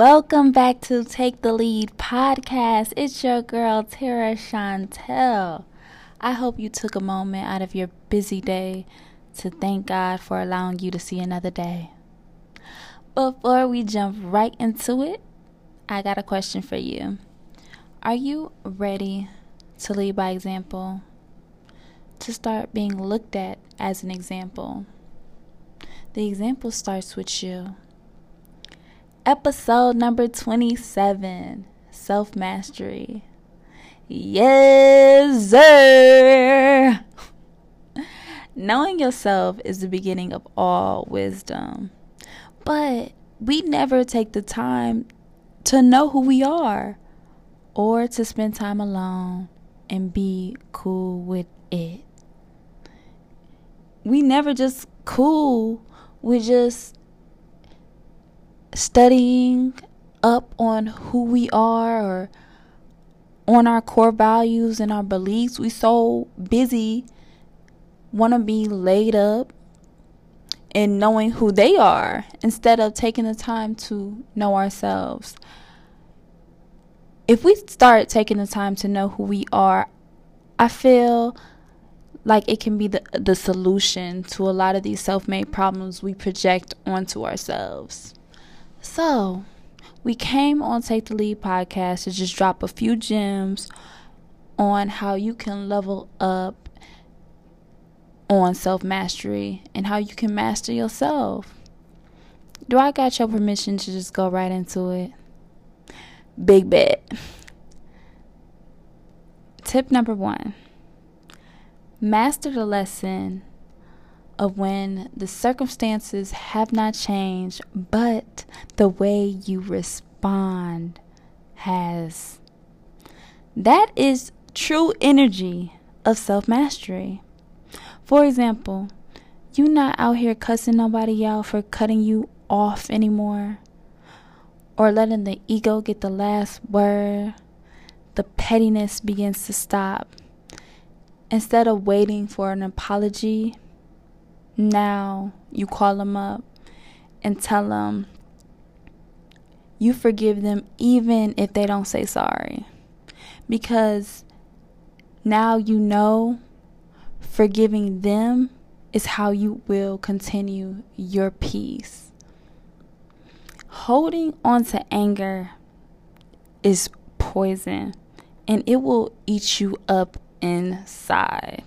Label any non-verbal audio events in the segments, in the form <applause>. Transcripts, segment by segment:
Welcome back to Take the Lead podcast. It's your girl, Tara Chantel. I hope you took a moment out of your busy day to thank God for allowing you to see another day. Before we jump right into it, I got a question for you. Are you ready to lead by example? To start being looked at as an example? The example starts with you. Episode number 27 Self Mastery. Yes, sir. <laughs> Knowing yourself is the beginning of all wisdom. But we never take the time to know who we are or to spend time alone and be cool with it. We never just cool with just studying up on who we are or on our core values and our beliefs. We so busy want to be laid up and knowing who they are instead of taking the time to know ourselves. If we start taking the time to know who we are, I feel like it can be the the solution to a lot of these self-made problems we project onto ourselves. So, we came on Take the Lead podcast to just drop a few gems on how you can level up on self mastery and how you can master yourself. Do I got your permission to just go right into it? Big bet. Tip number one master the lesson of when the circumstances have not changed, but the way you respond has. That is true energy of self mastery. For example, you not out here cussing nobody out for cutting you off anymore or letting the ego get the last word. The pettiness begins to stop. Instead of waiting for an apology, now you call them up and tell them you forgive them even if they don't say sorry. Because now you know forgiving them is how you will continue your peace. Holding on to anger is poison and it will eat you up inside.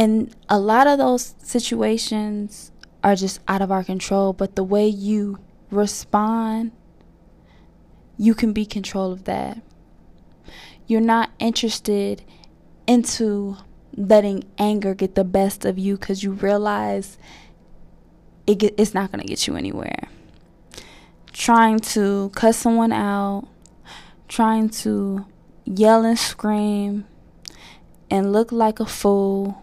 And a lot of those situations are just out of our control, but the way you respond, you can be control of that. You're not interested into letting anger get the best of you because you realize it get, it's not going to get you anywhere. Trying to cuss someone out, trying to yell and scream and look like a fool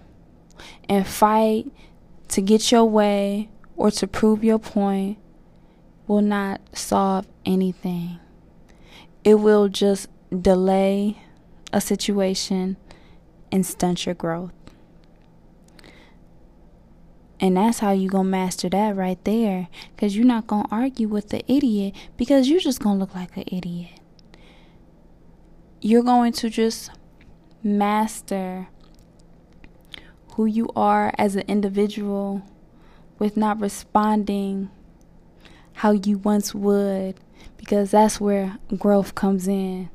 and fight to get your way or to prove your point will not solve anything. It will just delay a situation and stunt your growth. And that's how you gonna master that right there. Cause you're not gonna argue with the idiot because you're just gonna look like an idiot. You're going to just master who you are as an individual with not responding how you once would because that's where growth comes in.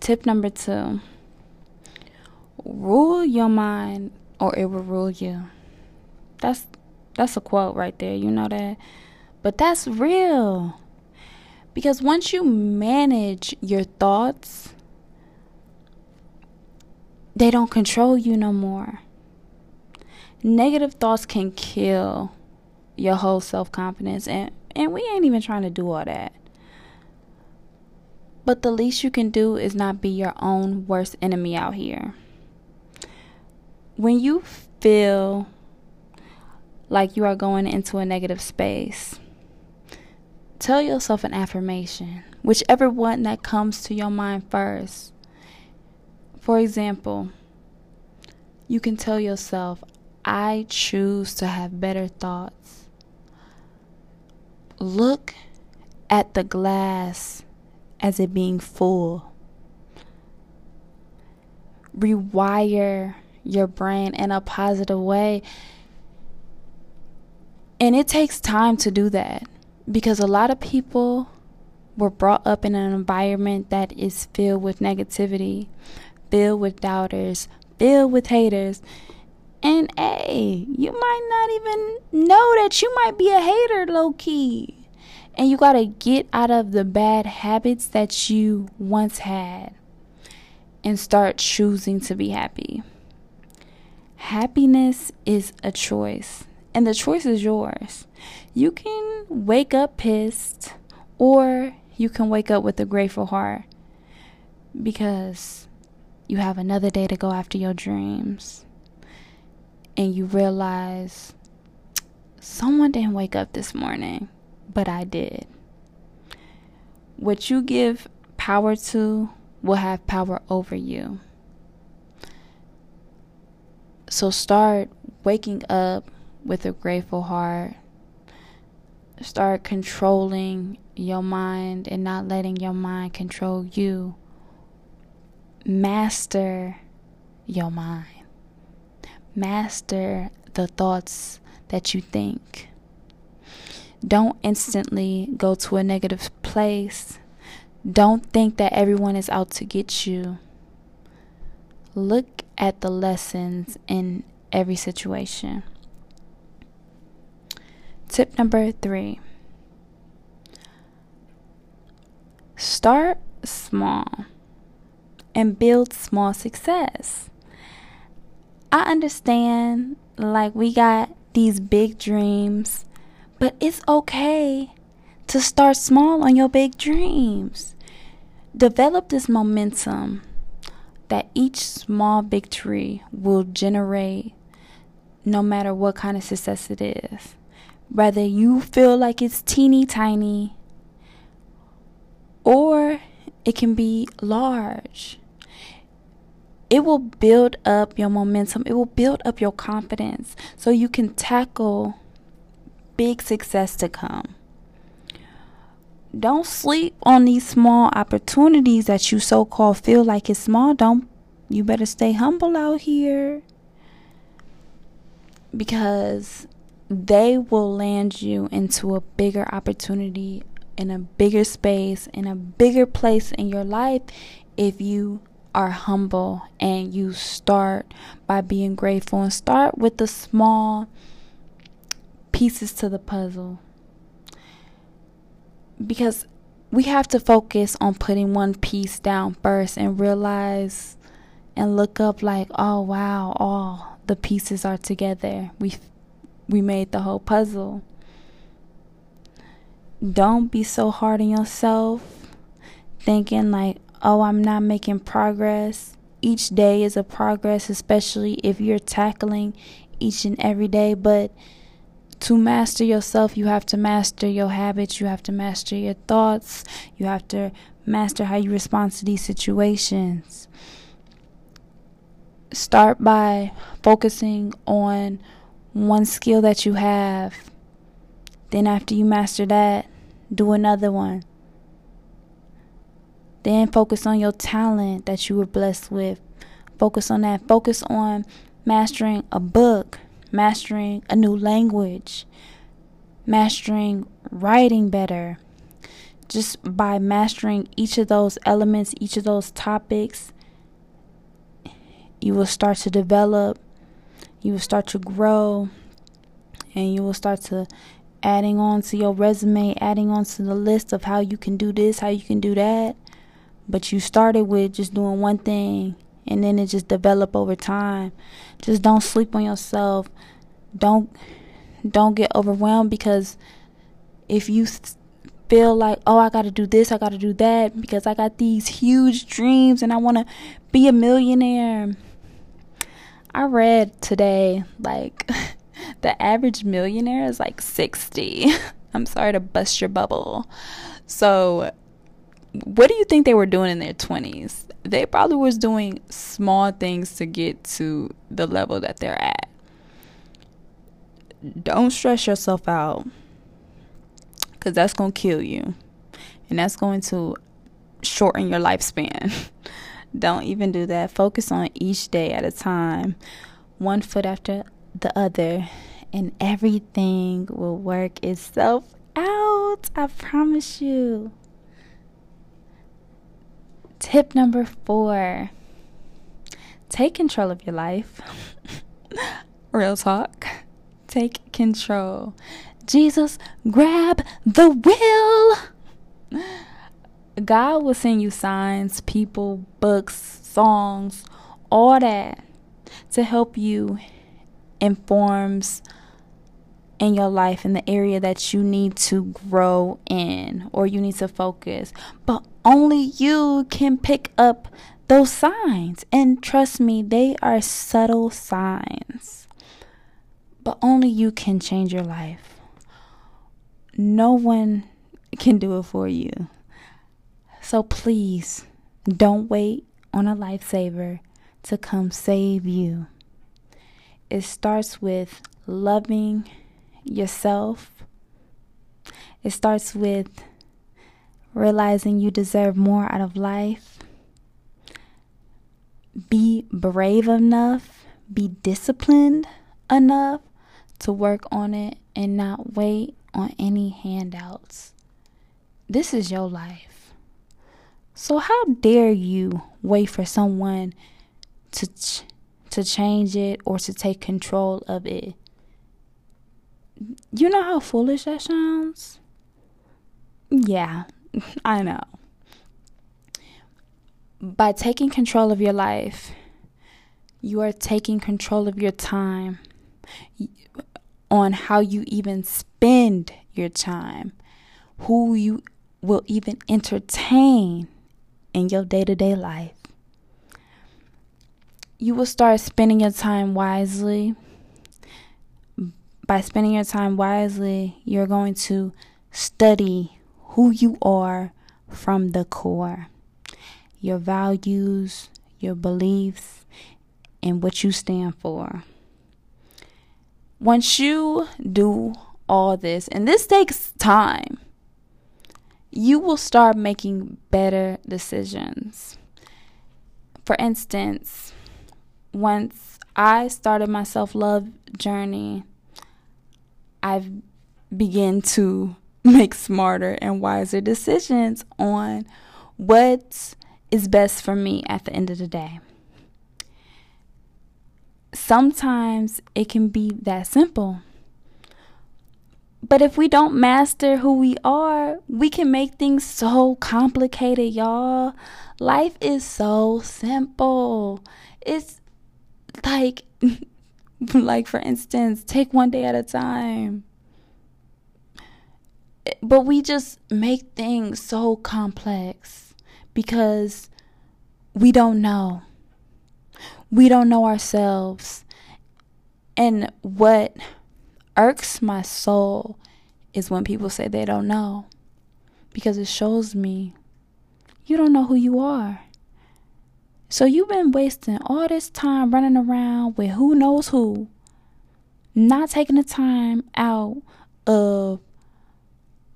Tip number two rule your mind or it will rule you. That's that's a quote right there, you know that? But that's real. Because once you manage your thoughts, they don't control you no more. Negative thoughts can kill your whole self confidence, and, and we ain't even trying to do all that. But the least you can do is not be your own worst enemy out here. When you feel like you are going into a negative space, tell yourself an affirmation, whichever one that comes to your mind first. For example, you can tell yourself, I choose to have better thoughts. Look at the glass as it being full. Rewire your brain in a positive way. And it takes time to do that because a lot of people were brought up in an environment that is filled with negativity, filled with doubters, filled with haters. And hey, you might not even know that you might be a hater low key. And you got to get out of the bad habits that you once had and start choosing to be happy. Happiness is a choice, and the choice is yours. You can wake up pissed, or you can wake up with a grateful heart because you have another day to go after your dreams. And you realize someone didn't wake up this morning, but I did. What you give power to will have power over you. So start waking up with a grateful heart. Start controlling your mind and not letting your mind control you. Master your mind. Master the thoughts that you think. Don't instantly go to a negative place don't think that everyone is out to get you. Look at the lessons in every situation. Tip number three start small and build small success. I understand, like, we got these big dreams, but it's okay to start small on your big dreams. Develop this momentum that each small victory will generate no matter what kind of success it is. Whether you feel like it's teeny tiny or it can be large. It will build up your momentum, it will build up your confidence so you can tackle big success to come. Don't sleep on these small opportunities that you so called feel like it's small. Don't you better stay humble out here because they will land you into a bigger opportunity in a bigger space in a bigger place in your life if you are humble and you start by being grateful and start with the small pieces to the puzzle. Because we have to focus on putting one piece down first and realize and look up like oh wow all the pieces are together. We we made the whole puzzle. Don't be so hard on yourself thinking like oh i'm not making progress each day is a progress especially if you're tackling each and every day but to master yourself, you have to master your habits, you have to master your thoughts, you have to master how you respond to these situations. Start by focusing on one skill that you have. Then, after you master that, do another one. Then, focus on your talent that you were blessed with. Focus on that. Focus on mastering a book mastering a new language, mastering writing better. Just by mastering each of those elements, each of those topics, you will start to develop, you will start to grow, and you will start to adding on to your resume, adding on to the list of how you can do this, how you can do that. But you started with just doing one thing and then it just develop over time. Just don't sleep on yourself. Don't don't get overwhelmed because if you feel like, "Oh, I got to do this, I got to do that because I got these huge dreams and I want to be a millionaire." I read today like <laughs> the average millionaire is like 60. <laughs> I'm sorry to bust your bubble. So, what do you think they were doing in their 20s? they probably was doing small things to get to the level that they're at. don't stress yourself out because that's going to kill you and that's going to shorten your lifespan. <laughs> don't even do that. Focus on each day at a time, one foot after the other, and everything will work itself out. I promise you. Tip number four take control of your life. <laughs> Real talk. Take control. Jesus, grab the wheel. God will send you signs, people, books, songs, all that to help you informs in your life in the area that you need to grow in or you need to focus. But only you can pick up those signs. And trust me, they are subtle signs. But only you can change your life. No one can do it for you. So please don't wait on a lifesaver to come save you. It starts with loving yourself. It starts with realizing you deserve more out of life. Be brave enough, be disciplined enough to work on it and not wait on any handouts. This is your life. So, how dare you wait for someone to, ch- to change it or to take control of it? You know how foolish that sounds? Yeah, <laughs> I know. By taking control of your life, you are taking control of your time on how you even spend your time, who you will even entertain in your day to day life. You will start spending your time wisely by spending your time wisely, you're going to study who you are from the core your values, your beliefs, and what you stand for. Once you do all this, and this takes time, you will start making better decisions. For instance, once I started my self love journey, I've begun to <laughs> make smarter and wiser decisions on what is best for me at the end of the day. Sometimes it can be that simple. But if we don't master who we are, we can make things so complicated, y'all. Life is so simple. It's like <laughs> <laughs> like, for instance, take one day at a time. But we just make things so complex because we don't know. We don't know ourselves. And what irks my soul is when people say they don't know because it shows me you don't know who you are. So you've been wasting all this time running around with who knows who, not taking the time out of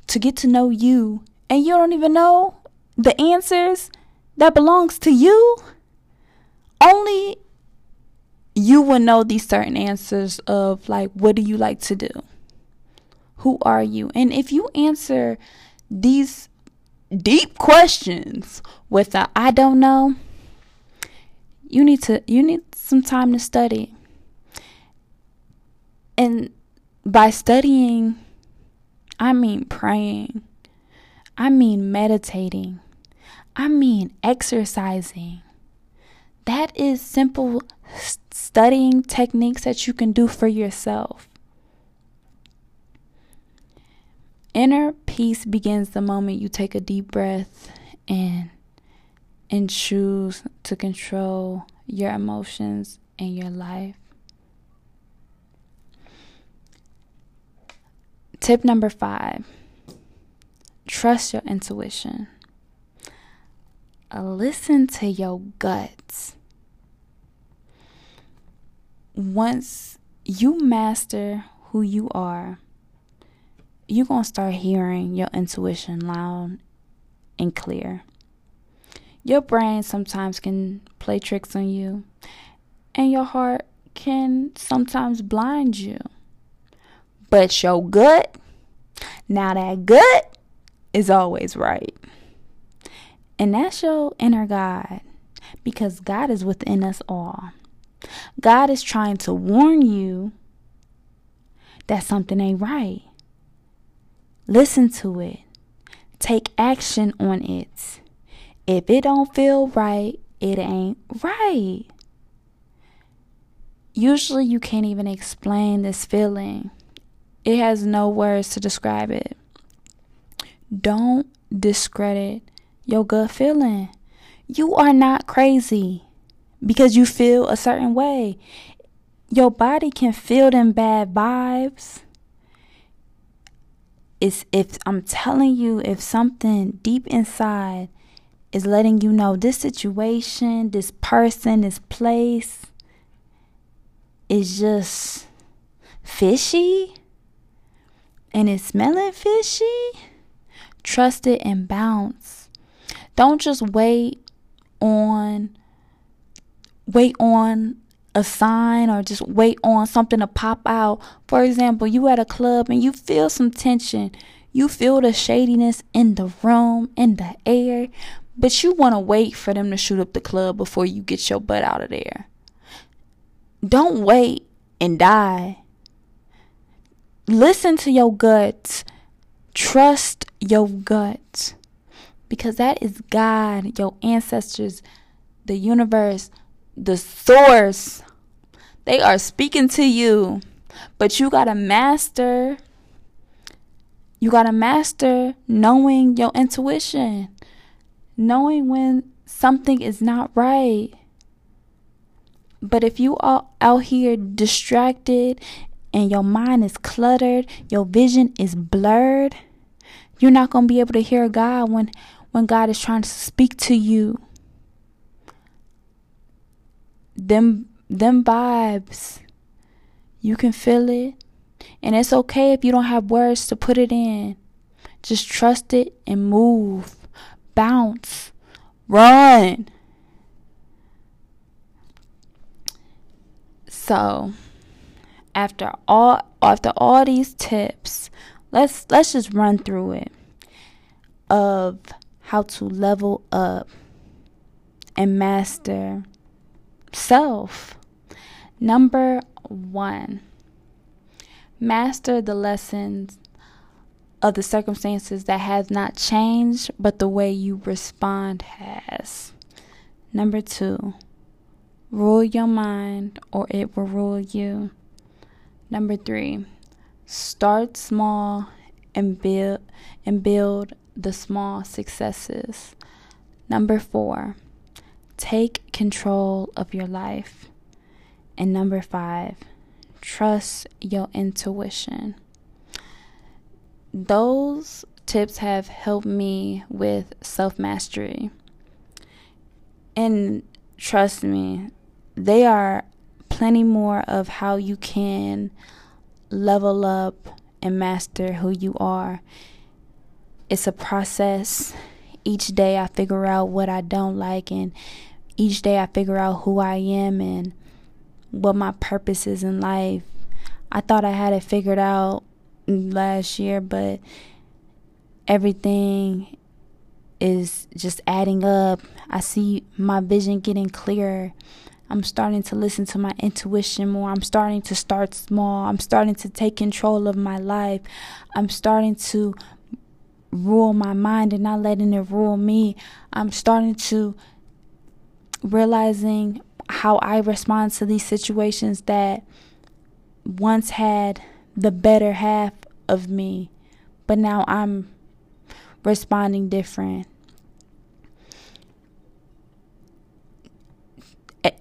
to get to know you, and you don't even know the answers that belongs to you. Only you will know these certain answers of like what do you like to do? Who are you? And if you answer these deep questions with a I don't know, you need to you need some time to study. And by studying, I mean praying. I mean meditating. I mean exercising. That is simple studying techniques that you can do for yourself. Inner peace begins the moment you take a deep breath and and choose to control your emotions and your life. Tip number five trust your intuition. listen to your guts. Once you master who you are, you're going to start hearing your intuition loud and clear. Your brain sometimes can play tricks on you, and your heart can sometimes blind you. But your gut, now that gut is always right. And that's your inner God because God is within us all. God is trying to warn you that something ain't right. Listen to it. Take action on it. If it don't feel right, it ain't right. Usually you can't even explain this feeling. It has no words to describe it. Don't discredit your gut feeling. You are not crazy because you feel a certain way. Your body can feel them bad vibes. It's if I'm telling you if something deep inside is letting you know this situation, this person, this place is just fishy and it's smelling fishy, trust it and bounce. Don't just wait on wait on a sign or just wait on something to pop out. For example, you at a club and you feel some tension. You feel the shadiness in the room, in the air, but you want to wait for them to shoot up the club before you get your butt out of there. Don't wait and die. Listen to your gut. Trust your gut. Because that is God, your ancestors, the universe, the source. They are speaking to you. But you got to master. You got to master knowing your intuition, knowing when something is not right. But if you are out here distracted and your mind is cluttered, your vision is blurred, you're not going to be able to hear God when when God is trying to speak to you. Them them vibes. You can feel it. And it's okay if you don't have words to put it in. Just trust it and move. Bounce. Run. So, after all after all these tips, let's let's just run through it of how to level up and master self. Number 1. Master the lessons of the circumstances that has not changed, but the way you respond has. Number 2 Rule your mind or it will rule you. Number three, start small and build and build the small successes. Number four, take control of your life. And number five, trust your intuition. Those tips have helped me with self mastery. And trust me, they are plenty more of how you can level up and master who you are. It's a process. Each day I figure out what I don't like, and each day I figure out who I am and what my purpose is in life. I thought I had it figured out last year, but everything is just adding up. I see my vision getting clearer. I'm starting to listen to my intuition more. I'm starting to start small. I'm starting to take control of my life. I'm starting to rule my mind and not letting it rule me. I'm starting to realizing how I respond to these situations that once had the better half of me, but now I'm responding different.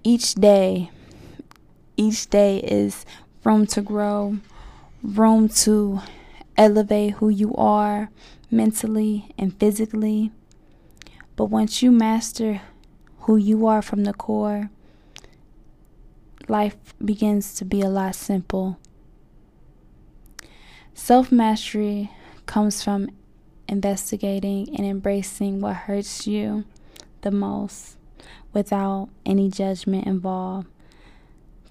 each day, each day is room to grow, room to elevate who you are mentally and physically. But once you master who you are from the core, life begins to be a lot simple. Self mastery comes from investigating and embracing what hurts you the most without any judgment involved.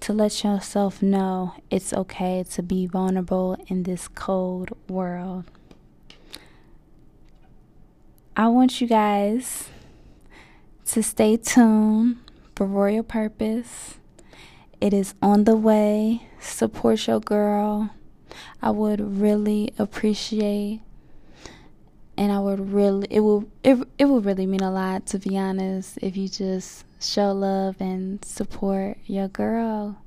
To let yourself know it's okay to be vulnerable in this cold world. I want you guys to stay tuned for Royal Purpose. It is on the way. Support your girl. I would really appreciate and I would really it will it, it would really mean a lot to be honest if you just show love and support your girl.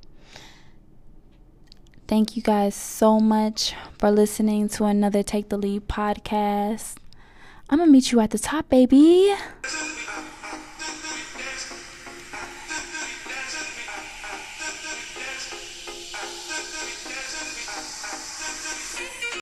Thank you guys so much for listening to another Take the Lead podcast. I'm gonna meet you at the top, baby.